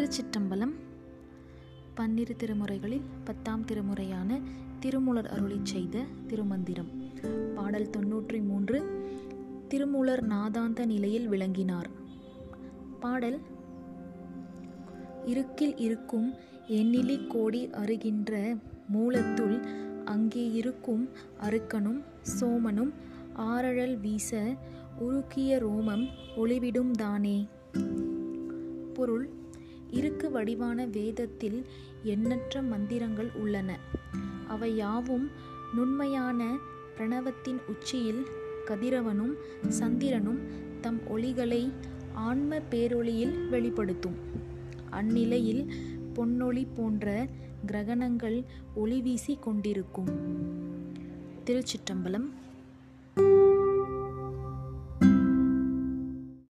திருச்சிற்றம்பலம் பன்னிரு திருமுறைகளில் பத்தாம் திருமுறையான திருமூலர் அருளி செய்த திருமந்திரம். பாடல் தொன்னூற்றி மூன்று திருமூலர் நாதாந்த நிலையில் விளங்கினார். பாடல் இருக்கில் இருக்கும் எண்ணிலி கோடி அருகின்ற மூலத்துள் அங்கே இருக்கும் அருக்கனும் சோமனும் ஆரழல் வீச உருக்கிய ரோமம் ஒளிவிடும் தானே? பொருள் இருக்கு வடிவான வேதத்தில் எண்ணற்ற மந்திரங்கள் உள்ளன. அவை யாவும் நுண்மையான பிரணவத்தின் உச்சியில் கதிரவனும் சந்திரனும் தம் ஒளிகளை ஆன்ம பேரொளியில் வெளிப்படுத்தும். அந்நிலையில் பொன்னொளி போன்ற கிரகணங்கள் ஒளி வீசி கொண்டிருக்கும். திருச்சிற்றம்பலம்